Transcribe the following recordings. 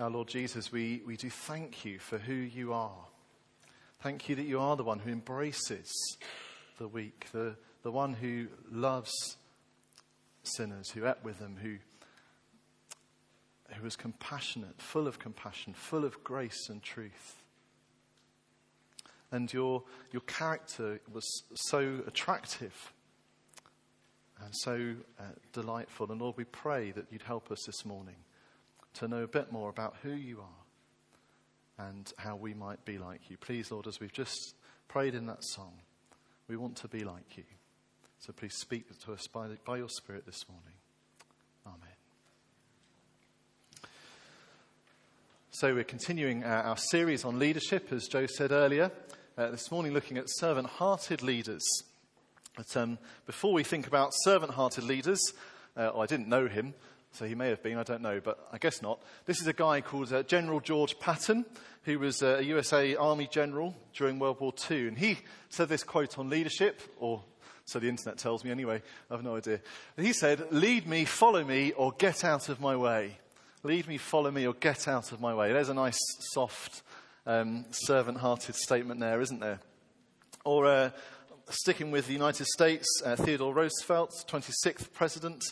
Our Lord Jesus, we, we do thank you for who you are. Thank you that you are the one who embraces the weak, the, the one who loves sinners, who ate with them, who, who was compassionate, full of compassion, full of grace and truth. And your, your character was so attractive and so uh, delightful. And Lord, we pray that you'd help us this morning to know a bit more about who you are and how we might be like you. Please, Lord, as we've just prayed in that song, we want to be like you. So please speak to us by, by your Spirit this morning. Amen. So we're continuing our, our series on leadership, as Joe said earlier. Uh, this morning, looking at servant hearted leaders. But um, before we think about servant hearted leaders, uh, well, I didn't know him, so he may have been, I don't know, but I guess not. This is a guy called uh, General George Patton, who was uh, a USA Army general during World War II. And he said this quote on leadership, or so the internet tells me anyway, I have no idea. he said, Lead me, follow me, or get out of my way. Lead me, follow me, or get out of my way. There's a nice, soft, um, servant hearted statement there, isn't there? Or uh, sticking with the United States, uh, Theodore Roosevelt, 26th president,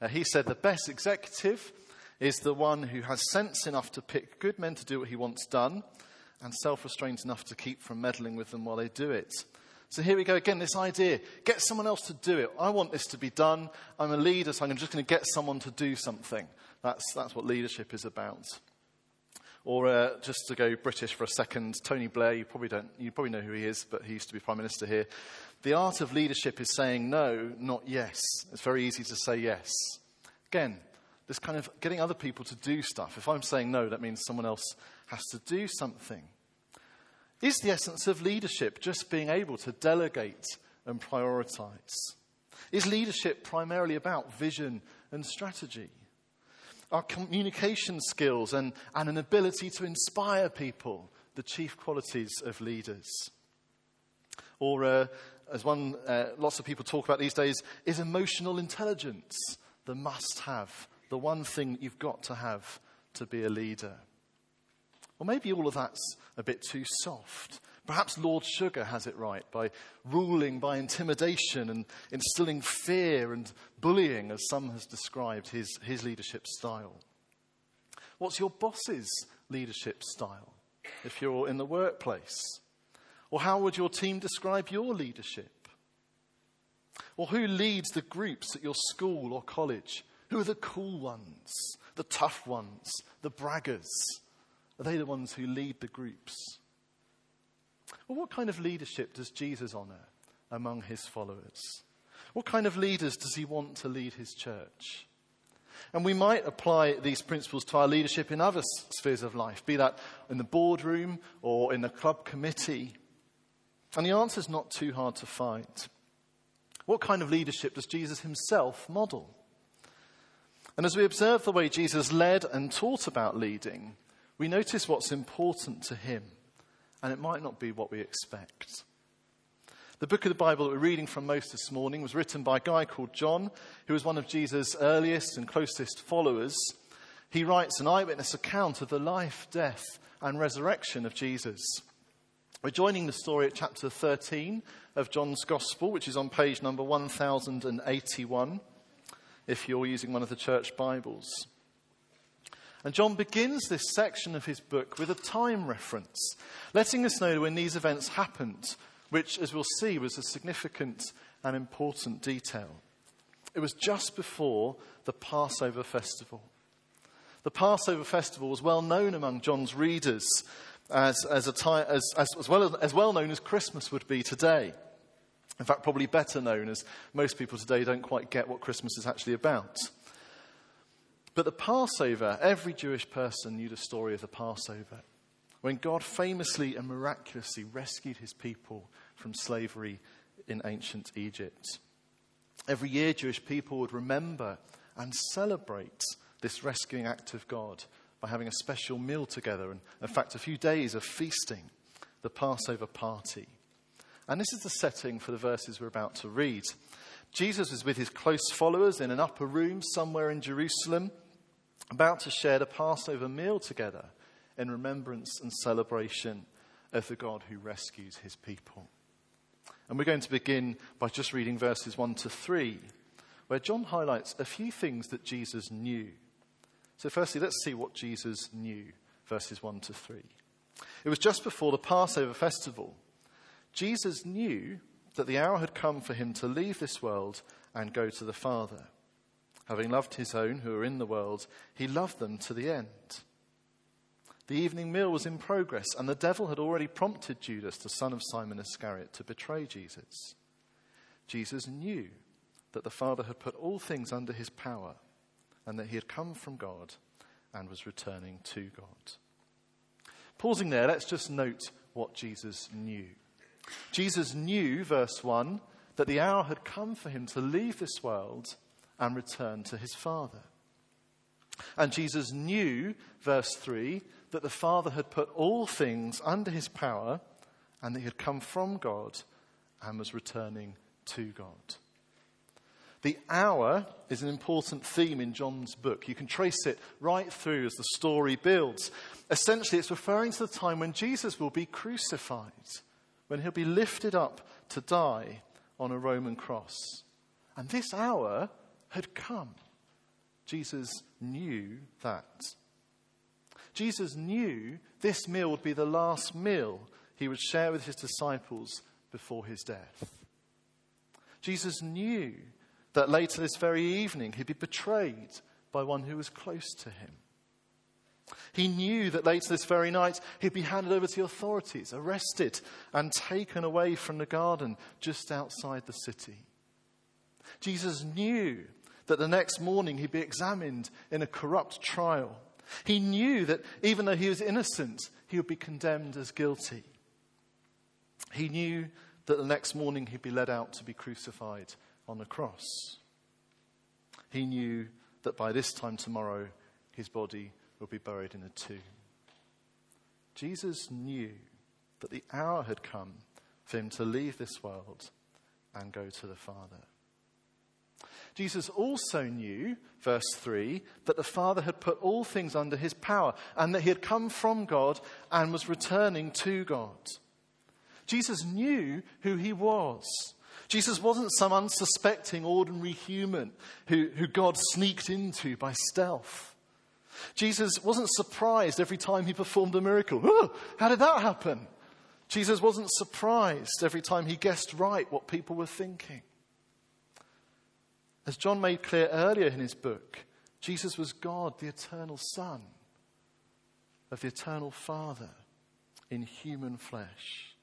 uh, he said the best executive is the one who has sense enough to pick good men to do what he wants done and self restraint enough to keep from meddling with them while they do it. So here we go again, this idea get someone else to do it. I want this to be done. I'm a leader, so I'm just going to get someone to do something. That's, that's what leadership is about. Or uh, just to go British for a second, Tony Blair, you probably, don't, you probably know who he is, but he used to be Prime Minister here. The art of leadership is saying no, not yes. It's very easy to say yes. Again, this kind of getting other people to do stuff. If I'm saying no, that means someone else has to do something. Is the essence of leadership just being able to delegate and prioritize? Is leadership primarily about vision and strategy? Are communication skills and, and an ability to inspire people the chief qualities of leaders? Or, uh, as one, uh, lots of people talk about these days, is emotional intelligence the must have, the one thing you've got to have to be a leader? Or maybe all of that's a bit too soft. Perhaps Lord Sugar has it right by ruling by intimidation and instilling fear and bullying, as some has described his, his leadership style. What's your boss's leadership style if you're in the workplace? Or how would your team describe your leadership? Or who leads the groups at your school or college? Who are the cool ones, the tough ones, the braggers? Are they the ones who lead the groups? Well, what kind of leadership does Jesus honour among his followers? What kind of leaders does he want to lead his church? And we might apply these principles to our leadership in other spheres of life, be that in the boardroom or in the club committee. And the answer is not too hard to find. What kind of leadership does Jesus himself model? And as we observe the way Jesus led and taught about leading, we notice what's important to him, and it might not be what we expect. The book of the Bible that we're reading from most this morning was written by a guy called John, who was one of Jesus' earliest and closest followers. He writes an eyewitness account of the life, death, and resurrection of Jesus. We're joining the story at chapter 13 of John's Gospel, which is on page number 1081, if you're using one of the church Bibles. And John begins this section of his book with a time reference, letting us know when these events happened, which, as we'll see, was a significant and important detail. It was just before the Passover festival. The Passover festival was well known among John's readers as, as, time, as, as, well, as well known as Christmas would be today. In fact, probably better known as most people today don't quite get what Christmas is actually about. But the Passover, every Jewish person knew the story of the Passover, when God famously and miraculously rescued his people from slavery in ancient Egypt. Every year, Jewish people would remember and celebrate this rescuing act of God by having a special meal together, and in fact, a few days of feasting, the Passover party. And this is the setting for the verses we're about to read. Jesus was with his close followers in an upper room somewhere in Jerusalem. About to share the Passover meal together in remembrance and celebration of the God who rescues his people. And we're going to begin by just reading verses 1 to 3, where John highlights a few things that Jesus knew. So, firstly, let's see what Jesus knew, verses 1 to 3. It was just before the Passover festival. Jesus knew that the hour had come for him to leave this world and go to the Father. Having loved his own who were in the world, he loved them to the end. The evening meal was in progress, and the devil had already prompted Judas, the son of Simon Iscariot, to betray Jesus. Jesus knew that the Father had put all things under his power, and that he had come from God and was returning to God. Pausing there, let's just note what Jesus knew. Jesus knew, verse 1, that the hour had come for him to leave this world and return to his Father. And Jesus knew, verse 3, that the Father had put all things under his power and that he had come from God and was returning to God. The hour is an important theme in John's book. You can trace it right through as the story builds. Essentially, it's referring to the time when Jesus will be crucified, when he'll be lifted up to die on a Roman cross. And this hour had come. Jesus knew that. Jesus knew this meal would be the last meal he would share with his disciples before his death. Jesus knew that later this very evening he'd be betrayed by one who was close to him. He knew that later this very night he'd be handed over to the authorities, arrested, and taken away from the garden just outside the city. Jesus knew that the next morning he'd be examined in a corrupt trial. He knew that even though he was innocent, he would be condemned as guilty. He knew that the next morning he'd be led out to be crucified on the cross. He knew that by this time tomorrow his body would be buried in a tomb. Jesus knew that the hour had come for him to leave this world and go to the Father. Jesus also knew, verse 3, that the Father had put all things under his power and that he had come from God and was returning to God. Jesus knew who he was. Jesus wasn't some unsuspecting, ordinary human who, who God sneaked into by stealth. Jesus wasn't surprised every time he performed a miracle. How did that happen? Jesus wasn't surprised every time he guessed right what people were thinking. As John made clear earlier in his book, Jesus was God, the eternal Son of the eternal Father in human flesh.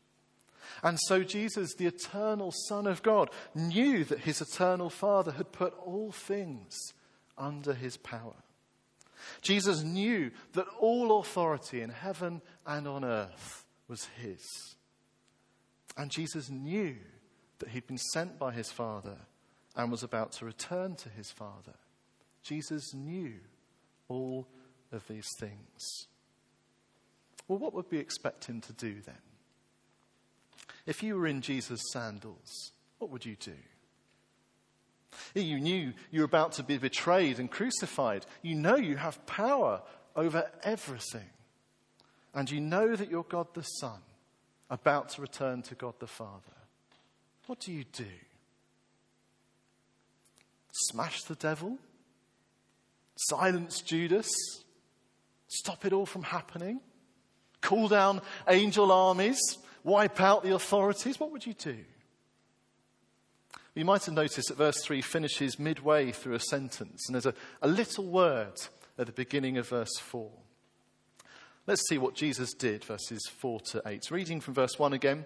And so Jesus, the eternal Son of God, knew that his eternal Father had put all things under his power. Jesus knew that all authority in heaven and on earth was his. And Jesus knew that he'd been sent by his Father and was about to return to his Father. Jesus knew all of these things. Well, what would we expect him to do then? If you were in Jesus' sandals, what would you do? You knew you were about to be betrayed and crucified. You know you have power over everything. And you know that you're God the Son, about to return to God the Father. What do you do? Smash the devil? Silence Judas? Stop it all from happening? Call down angel armies? Wipe out the authorities? What would you do? You might have noticed that verse 3 finishes midway through a sentence, and there's a, a little word at the beginning of verse 4. Let's see what Jesus did, verses 4 to 8. Reading from verse 1 again.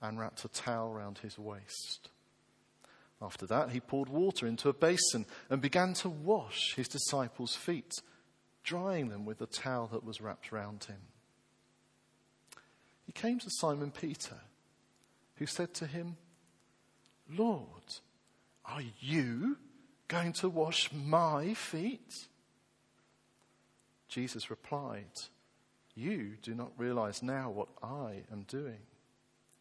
and wrapped a towel round his waist. After that, he poured water into a basin and began to wash his disciples' feet, drying them with the towel that was wrapped round him. He came to Simon Peter, who said to him, Lord, are you going to wash my feet? Jesus replied, You do not realize now what I am doing,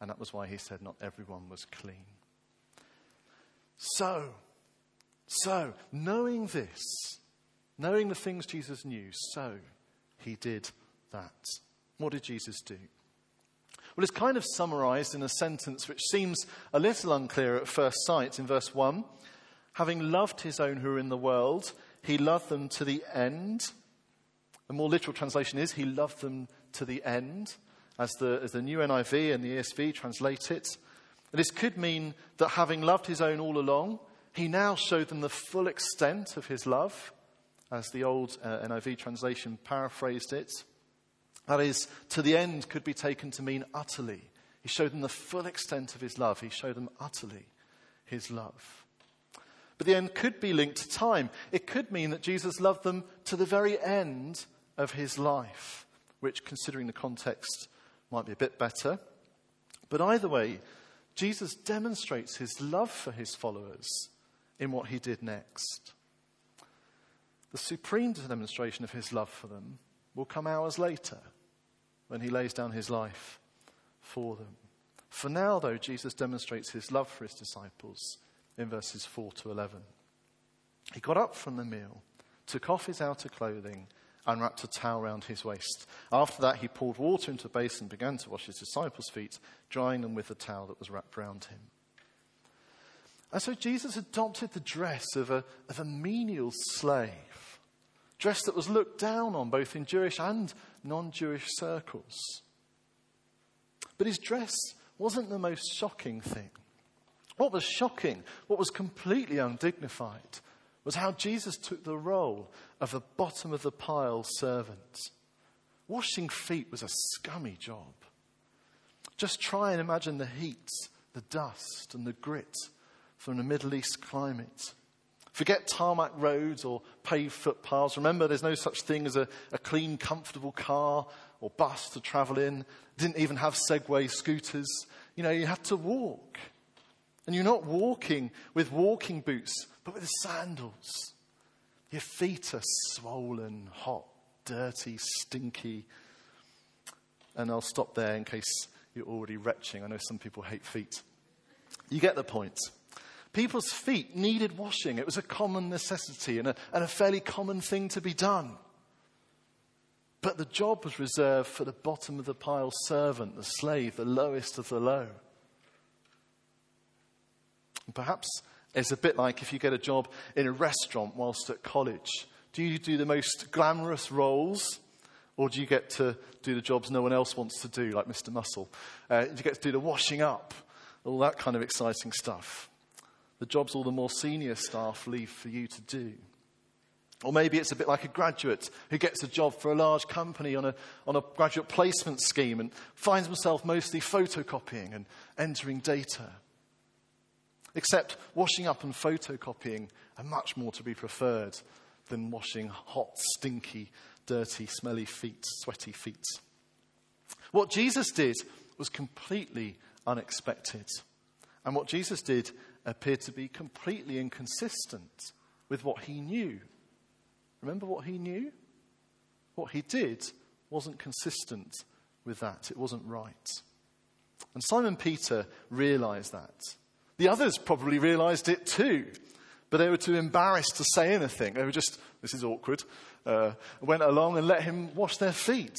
and that was why he said, Not everyone was clean. So, so, knowing this, knowing the things Jesus knew, so he did that. What did Jesus do? Well, it's kind of summarized in a sentence which seems a little unclear at first sight in verse 1. Having loved his own who are in the world, he loved them to the end. A more literal translation is, he loved them to the end, as the, as the new NIV and the ESV translate it. This could mean that having loved his own all along, he now showed them the full extent of his love, as the old uh, NIV translation paraphrased it. That is, to the end could be taken to mean utterly. He showed them the full extent of his love. He showed them utterly his love. But the end could be linked to time. It could mean that Jesus loved them to the very end of his life, which, considering the context, might be a bit better. But either way, Jesus demonstrates his love for his followers in what he did next. The supreme demonstration of his love for them will come hours later when he lays down his life for them. For now, though, Jesus demonstrates his love for his disciples in verses 4 to 11. He got up from the meal, took off his outer clothing, and wrapped a towel round his waist. After that, he poured water into a basin and began to wash his disciples' feet, drying them with the towel that was wrapped round him. And so Jesus adopted the dress of a, of a menial slave, dress that was looked down on both in Jewish and non Jewish circles. But his dress wasn't the most shocking thing. What was shocking, what was completely undignified, was how Jesus took the role of a bottom of the pile servant. Washing feet was a scummy job. Just try and imagine the heat, the dust, and the grit from the Middle East climate. Forget tarmac roads or paved footpaths. Remember, there's no such thing as a, a clean, comfortable car or bus to travel in. Didn't even have Segway scooters. You know, you had to walk. And you're not walking with walking boots, but with the sandals. Your feet are swollen, hot, dirty, stinky. And I'll stop there in case you're already retching. I know some people hate feet. You get the point. People's feet needed washing. It was a common necessity and a, and a fairly common thing to be done. But the job was reserved for the bottom of the pile servant, the slave, the lowest of the low. And perhaps it's a bit like if you get a job in a restaurant whilst at college. Do you do the most glamorous roles? Or do you get to do the jobs no one else wants to do, like Mr. Muscle? Uh, do you get to do the washing up? All that kind of exciting stuff the jobs all the more senior staff leave for you to do. Or maybe it's a bit like a graduate who gets a job for a large company on a, on a graduate placement scheme and finds himself mostly photocopying and entering data. Except washing up and photocopying are much more to be preferred than washing hot, stinky, dirty, smelly feet, sweaty feet. What Jesus did was completely unexpected. And what Jesus did appeared to be completely inconsistent with what he knew. Remember what he knew? What he did wasn't consistent with that, it wasn't right. And Simon Peter realized that. The others probably realized it too, but they were too embarrassed to say anything. They were just, this is awkward, uh, went along and let him wash their feet.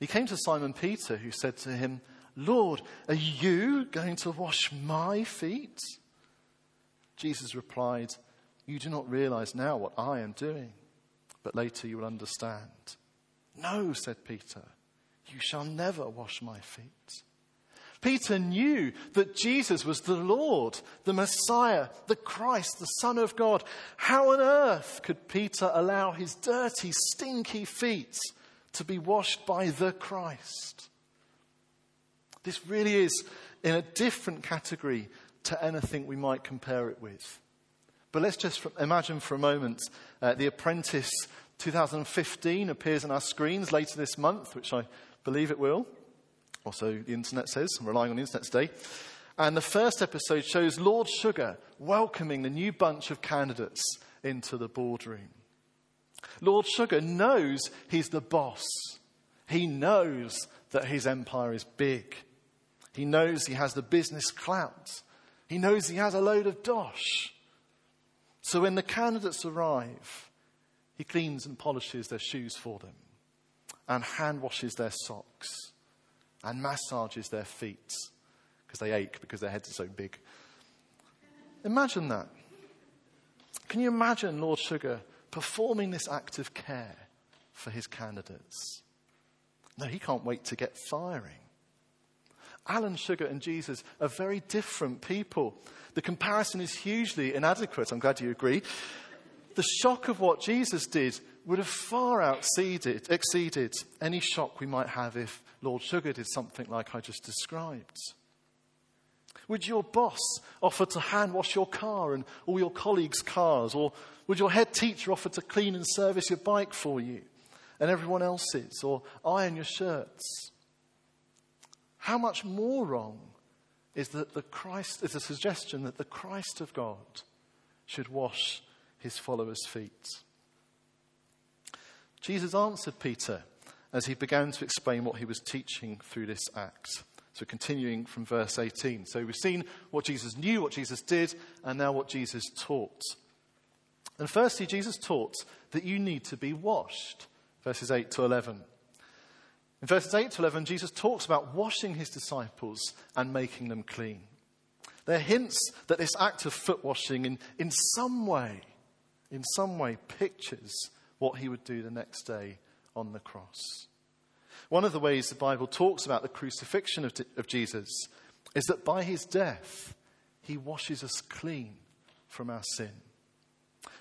He came to Simon Peter, who said to him, Lord, are you going to wash my feet? Jesus replied, You do not realize now what I am doing, but later you will understand. No, said Peter, you shall never wash my feet. Peter knew that Jesus was the Lord, the Messiah, the Christ, the Son of God. How on earth could Peter allow his dirty, stinky feet to be washed by the Christ? This really is in a different category to anything we might compare it with. But let's just imagine for a moment uh, The Apprentice 2015 appears on our screens later this month, which I believe it will. Also, the internet says, I'm relying on the internet today. And the first episode shows Lord Sugar welcoming the new bunch of candidates into the boardroom. Lord Sugar knows he's the boss. He knows that his empire is big. He knows he has the business clout. He knows he has a load of dosh. So when the candidates arrive, he cleans and polishes their shoes for them and hand washes their socks and massages their feet because they ache because their heads are so big. Imagine that. Can you imagine Lord Sugar performing this act of care for his candidates? No, he can't wait to get firing. Alan Sugar and Jesus are very different people. The comparison is hugely inadequate. I'm glad you agree. The shock of what Jesus did would have far exceeded, exceeded any shock we might have if Lord Sugar did something like I just described. Would your boss offer to hand wash your car and all your colleagues' cars? Or would your head teacher offer to clean and service your bike for you and everyone else's? Or iron your shirts? How much more wrong is that the Christ is a suggestion that the Christ of God should wash his followers' feet? Jesus answered Peter as he began to explain what he was teaching through this act. So, continuing from verse 18. So, we've seen what Jesus knew, what Jesus did, and now what Jesus taught. And firstly, Jesus taught that you need to be washed, verses 8 to 11. In verses 8 to 11, Jesus talks about washing his disciples and making them clean. There are hints that this act of foot washing, in, in some way, in some way, pictures what he would do the next day on the cross. One of the ways the Bible talks about the crucifixion of, of Jesus is that by his death, he washes us clean from our sin.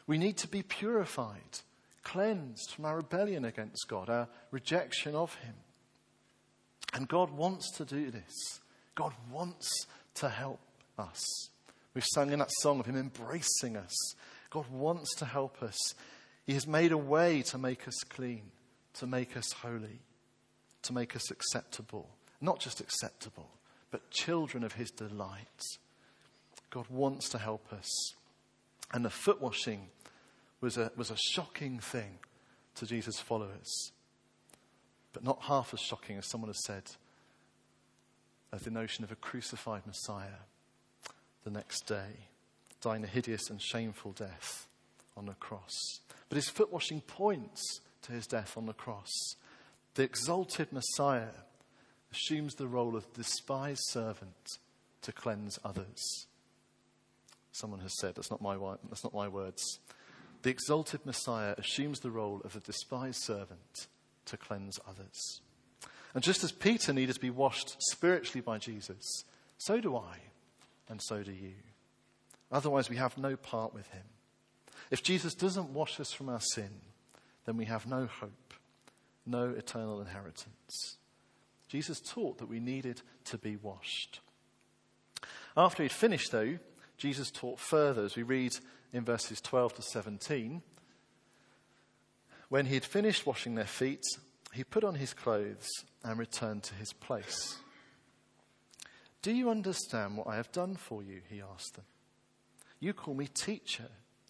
We need to be purified, cleansed from our rebellion against God, our rejection of him. And God wants to do this. God wants to help us. We've sung in that song of Him embracing us. God wants to help us. He has made a way to make us clean, to make us holy, to make us acceptable. Not just acceptable, but children of His delight. God wants to help us. And the foot washing was a, was a shocking thing to Jesus' followers but not half as shocking as someone has said as the notion of a crucified Messiah the next day, dying a hideous and shameful death on a cross. But his foot washing points to his death on the cross. The exalted Messiah assumes the role of despised servant to cleanse others. Someone has said, that's not my, that's not my words. The exalted Messiah assumes the role of a despised servant to cleanse others. And just as Peter needed to be washed spiritually by Jesus, so do I, and so do you. Otherwise, we have no part with him. If Jesus doesn't wash us from our sin, then we have no hope, no eternal inheritance. Jesus taught that we needed to be washed. After he'd finished, though, Jesus taught further as we read in verses 12 to 17. When he had finished washing their feet, he put on his clothes and returned to his place. Do you understand what I have done for you? He asked them. You call me teacher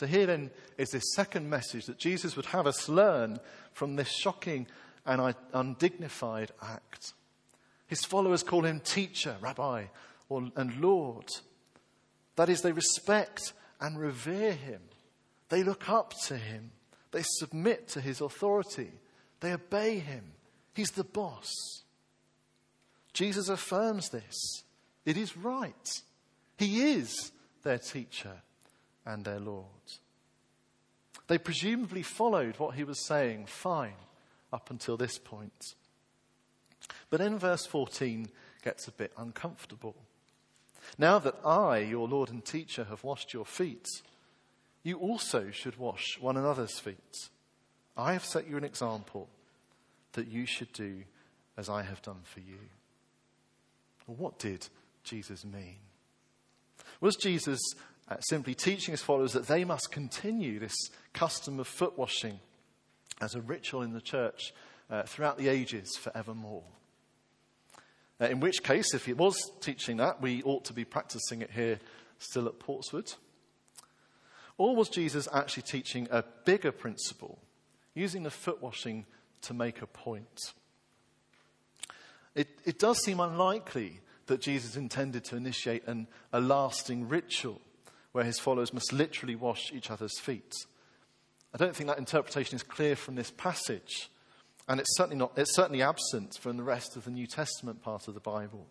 So here then is this second message that Jesus would have us learn from this shocking and undignified act. His followers call him teacher, rabbi, or, and Lord. That is, they respect and revere him. They look up to him. They submit to his authority. They obey him. He's the boss. Jesus affirms this. It is right. He is their teacher and their Lord. They presumably followed what he was saying fine up until this point. But in verse 14 gets a bit uncomfortable. Now that I, your Lord and teacher, have washed your feet, you also should wash one another's feet. I have set you an example that you should do as I have done for you. Well, what did Jesus mean? Was Jesus uh, simply teaching his followers that they must continue this custom of foot washing as a ritual in the church uh, throughout the ages forevermore? Uh, in which case, if he was teaching that, we ought to be practicing it here still at Portswood. Or was Jesus actually teaching a bigger principle, using the foot washing to make a point? It, it does seem unlikely that Jesus intended to initiate an, a lasting ritual where his followers must literally wash each other's feet. I don't think that interpretation is clear from this passage, and it's certainly, not, it's certainly absent from the rest of the New Testament part of the Bible.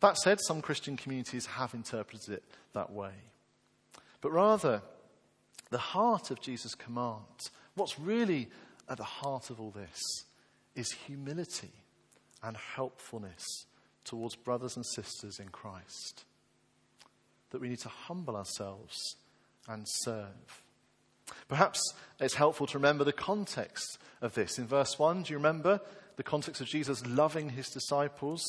That said, some Christian communities have interpreted it that way. But rather, the heart of Jesus' command, what's really at the heart of all this, is humility and helpfulness towards brothers and sisters in Christ. That we need to humble ourselves and serve. Perhaps it's helpful to remember the context of this. In verse 1, do you remember the context of Jesus loving his disciples?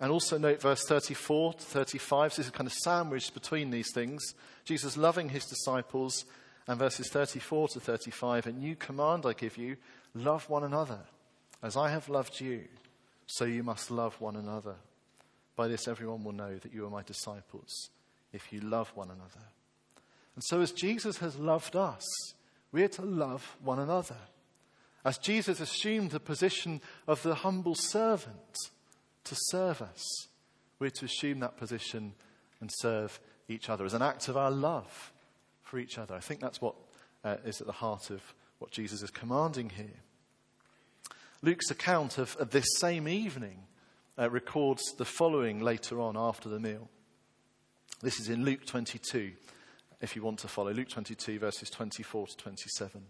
And also note verse 34 to 35. So this is kind of sandwiched between these things. Jesus loving his disciples and verses 34 to 35, a new command I give you love one another. As I have loved you, so you must love one another. By this, everyone will know that you are my disciples, if you love one another. And so, as Jesus has loved us, we are to love one another. As Jesus assumed the position of the humble servant to serve us, we're to assume that position and serve each other as an act of our love for each other. I think that's what uh, is at the heart of what Jesus is commanding here. Luke's account of, of this same evening uh, records the following later on after the meal. This is in Luke 22, if you want to follow. Luke 22, verses 24 to 27.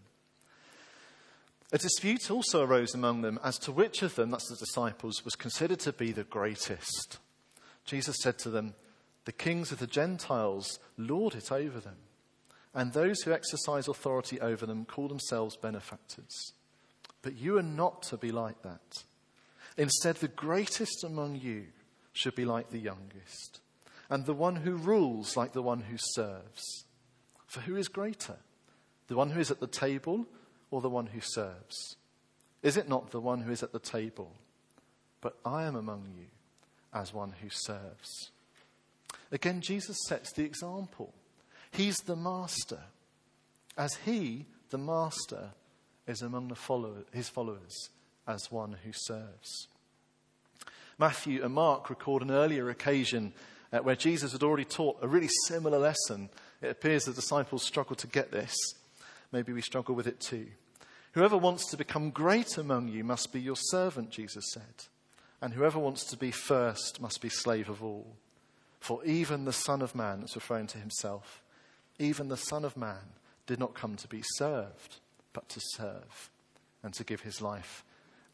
A dispute also arose among them as to which of them, that's the disciples, was considered to be the greatest. Jesus said to them, The kings of the Gentiles lord it over them and those who exercise authority over them call themselves benefactors. But you are not to be like that. Instead, the greatest among you should be like the youngest, and the one who rules like the one who serves. For who is greater, the one who is at the table or the one who serves? Is it not the one who is at the table? But I am among you as one who serves. Again, Jesus sets the example. He's the master, as he, the master, is among the his followers as one who serves. Matthew and Mark record an earlier occasion uh, where Jesus had already taught a really similar lesson. It appears the disciples struggled to get this. Maybe we struggle with it too. Whoever wants to become great among you must be your servant, Jesus said. And whoever wants to be first must be slave of all. For even the Son of Man, that's referring to himself, even the Son of Man did not come to be served, but to serve and to give his life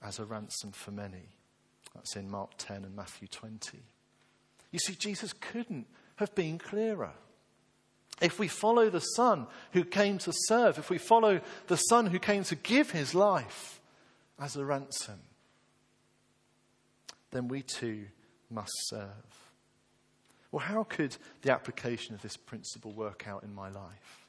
as a ransom for many. That's in Mark 10 and Matthew 20. You see, Jesus couldn't have been clearer. If we follow the Son who came to serve, if we follow the Son who came to give his life as a ransom, then we too must serve. Well, how could the application of this principle work out in my life?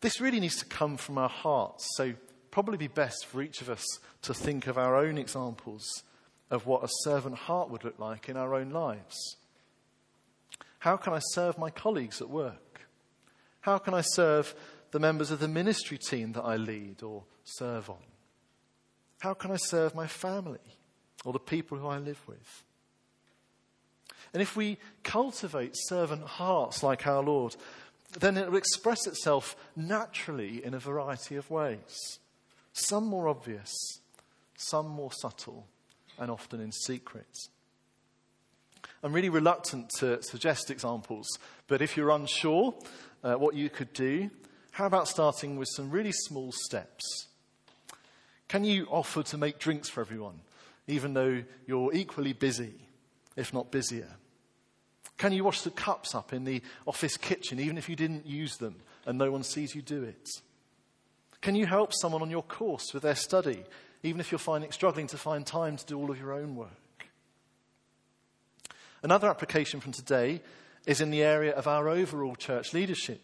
This really needs to come from our hearts, so probably be best for each of us to think of our own examples of what a servant heart would look like in our own lives. How can I serve my colleagues at work? How can I serve the members of the ministry team that I lead or serve on? How can I serve my family or the people who I live with? And if we cultivate servant hearts like our Lord, then it will express itself naturally in a variety of ways. Some more obvious, some more subtle, and often in secret. I'm really reluctant to suggest examples, but if you're unsure uh, what you could do, how about starting with some really small steps? Can you offer to make drinks for everyone, even though you're equally busy, if not busier? Can you wash the cups up in the office kitchen, even if you didn't use them and no one sees you do it? Can you help someone on your course with their study, even if you're finding, struggling to find time to do all of your own work? Another application from today is in the area of our overall church leadership.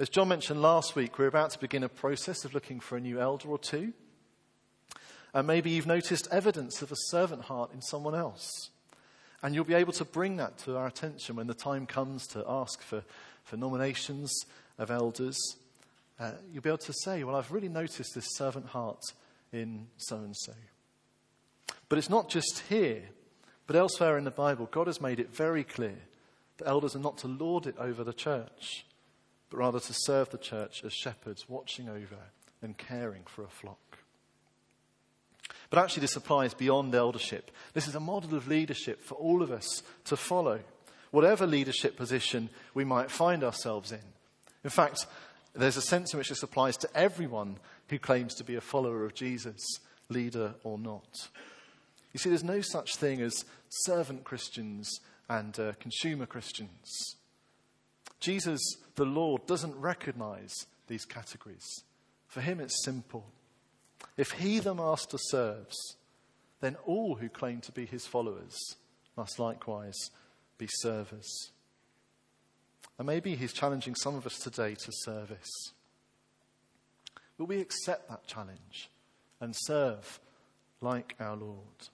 As John mentioned last week, we're about to begin a process of looking for a new elder or two. And maybe you've noticed evidence of a servant heart in someone else. And you'll be able to bring that to our attention when the time comes to ask for, for nominations of elders. Uh, you'll be able to say, Well, I've really noticed this servant heart in so and so. But it's not just here, but elsewhere in the Bible, God has made it very clear that elders are not to lord it over the church, but rather to serve the church as shepherds, watching over and caring for a flock. But actually, this applies beyond eldership. This is a model of leadership for all of us to follow, whatever leadership position we might find ourselves in. In fact, there's a sense in which this applies to everyone who claims to be a follower of Jesus, leader or not. You see, there's no such thing as servant Christians and uh, consumer Christians. Jesus, the Lord, doesn't recognize these categories. For him, it's simple. If he, the master, serves, then all who claim to be his followers must likewise be servers. And maybe he's challenging some of us today to service. Will we accept that challenge and serve like our Lord?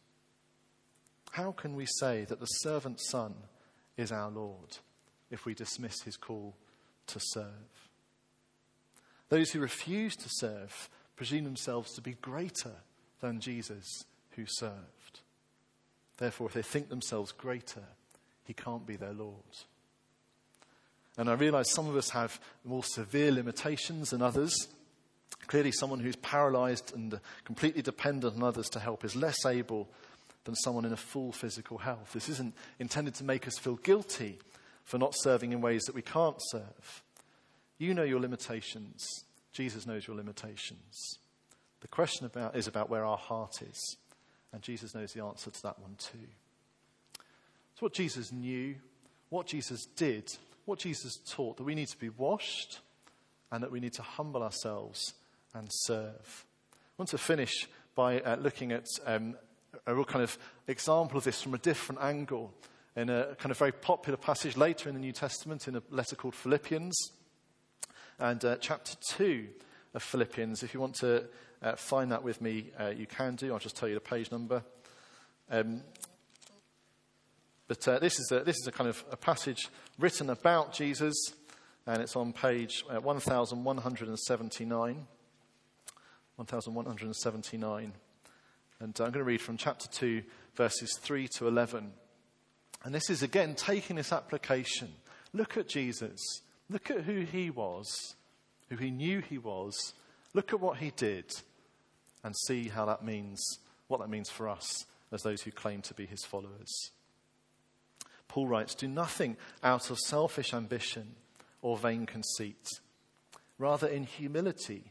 How can we say that the servant son is our Lord if we dismiss his call to serve? Those who refuse to serve presume themselves to be greater than Jesus who served. Therefore, if they think themselves greater, he can't be their Lord. And I realize some of us have more severe limitations than others. Clearly, someone who's paralyzed and completely dependent on others to help is less able than someone in a full physical health. This isn't intended to make us feel guilty for not serving in ways that we can't serve. You know your limitations. Jesus knows your limitations. The question about, is about where our heart is, and Jesus knows the answer to that one too. It's what Jesus knew, what Jesus did, what Jesus taught that we need to be washed and that we need to humble ourselves and serve. I want to finish by uh, looking at um, a real kind of example of this from a different angle in a kind of very popular passage later in the New Testament in a letter called Philippians and uh, chapter 2 of Philippians. If you want to uh, find that with me, uh, you can do. I'll just tell you the page number. Um, but uh, this, is a, this is a kind of a passage written about Jesus, and it's on page uh, 1179. 1179. And I'm going to read from chapter 2, verses 3 to 11. And this is again taking this application. Look at Jesus. Look at who he was, who he knew he was. Look at what he did, and see how that means, what that means for us as those who claim to be his followers. Paul writes, Do nothing out of selfish ambition or vain conceit. Rather, in humility,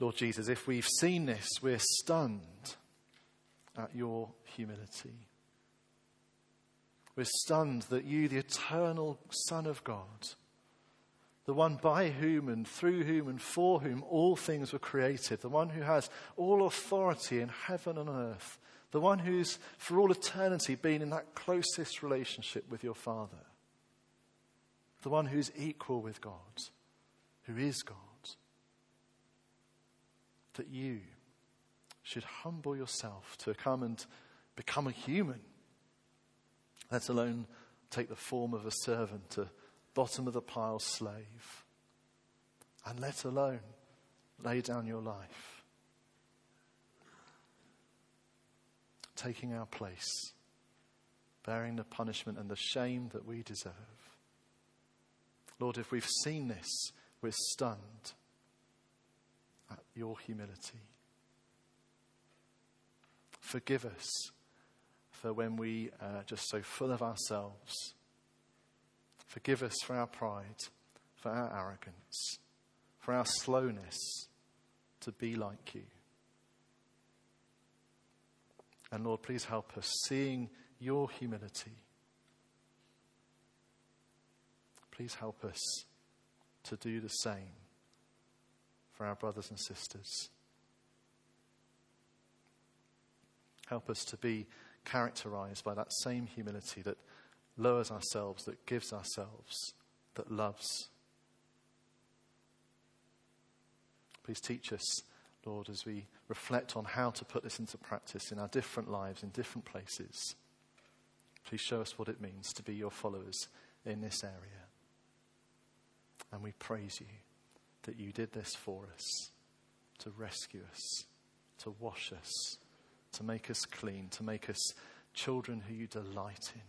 Lord Jesus, if we've seen this, we're stunned at your humility. We're stunned that you, the eternal Son of God, the one by whom and through whom and for whom all things were created, the one who has all authority in heaven and earth, the one who's for all eternity been in that closest relationship with your Father, the one who's equal with God, who is God that you should humble yourself to come and become a human, let alone take the form of a servant, a bottom of the pile slave, and let alone lay down your life, taking our place, bearing the punishment and the shame that we deserve. Lord, if we've seen this, we're stunned your humility. Forgive us for when we are just so full of ourselves. Forgive us for our pride, for our arrogance, for our slowness to be like you. And Lord, please help us seeing your humility. Please help us to do the same for our brothers and sisters. Help us to be characterized by that same humility that lowers ourselves, that gives ourselves, that loves. Please teach us, Lord, as we reflect on how to put this into practice in our different lives, in different places. Please show us what it means to be your followers in this area. And we praise you that you did this for us to rescue us, to wash us, to make us clean, to make us children who you delight in.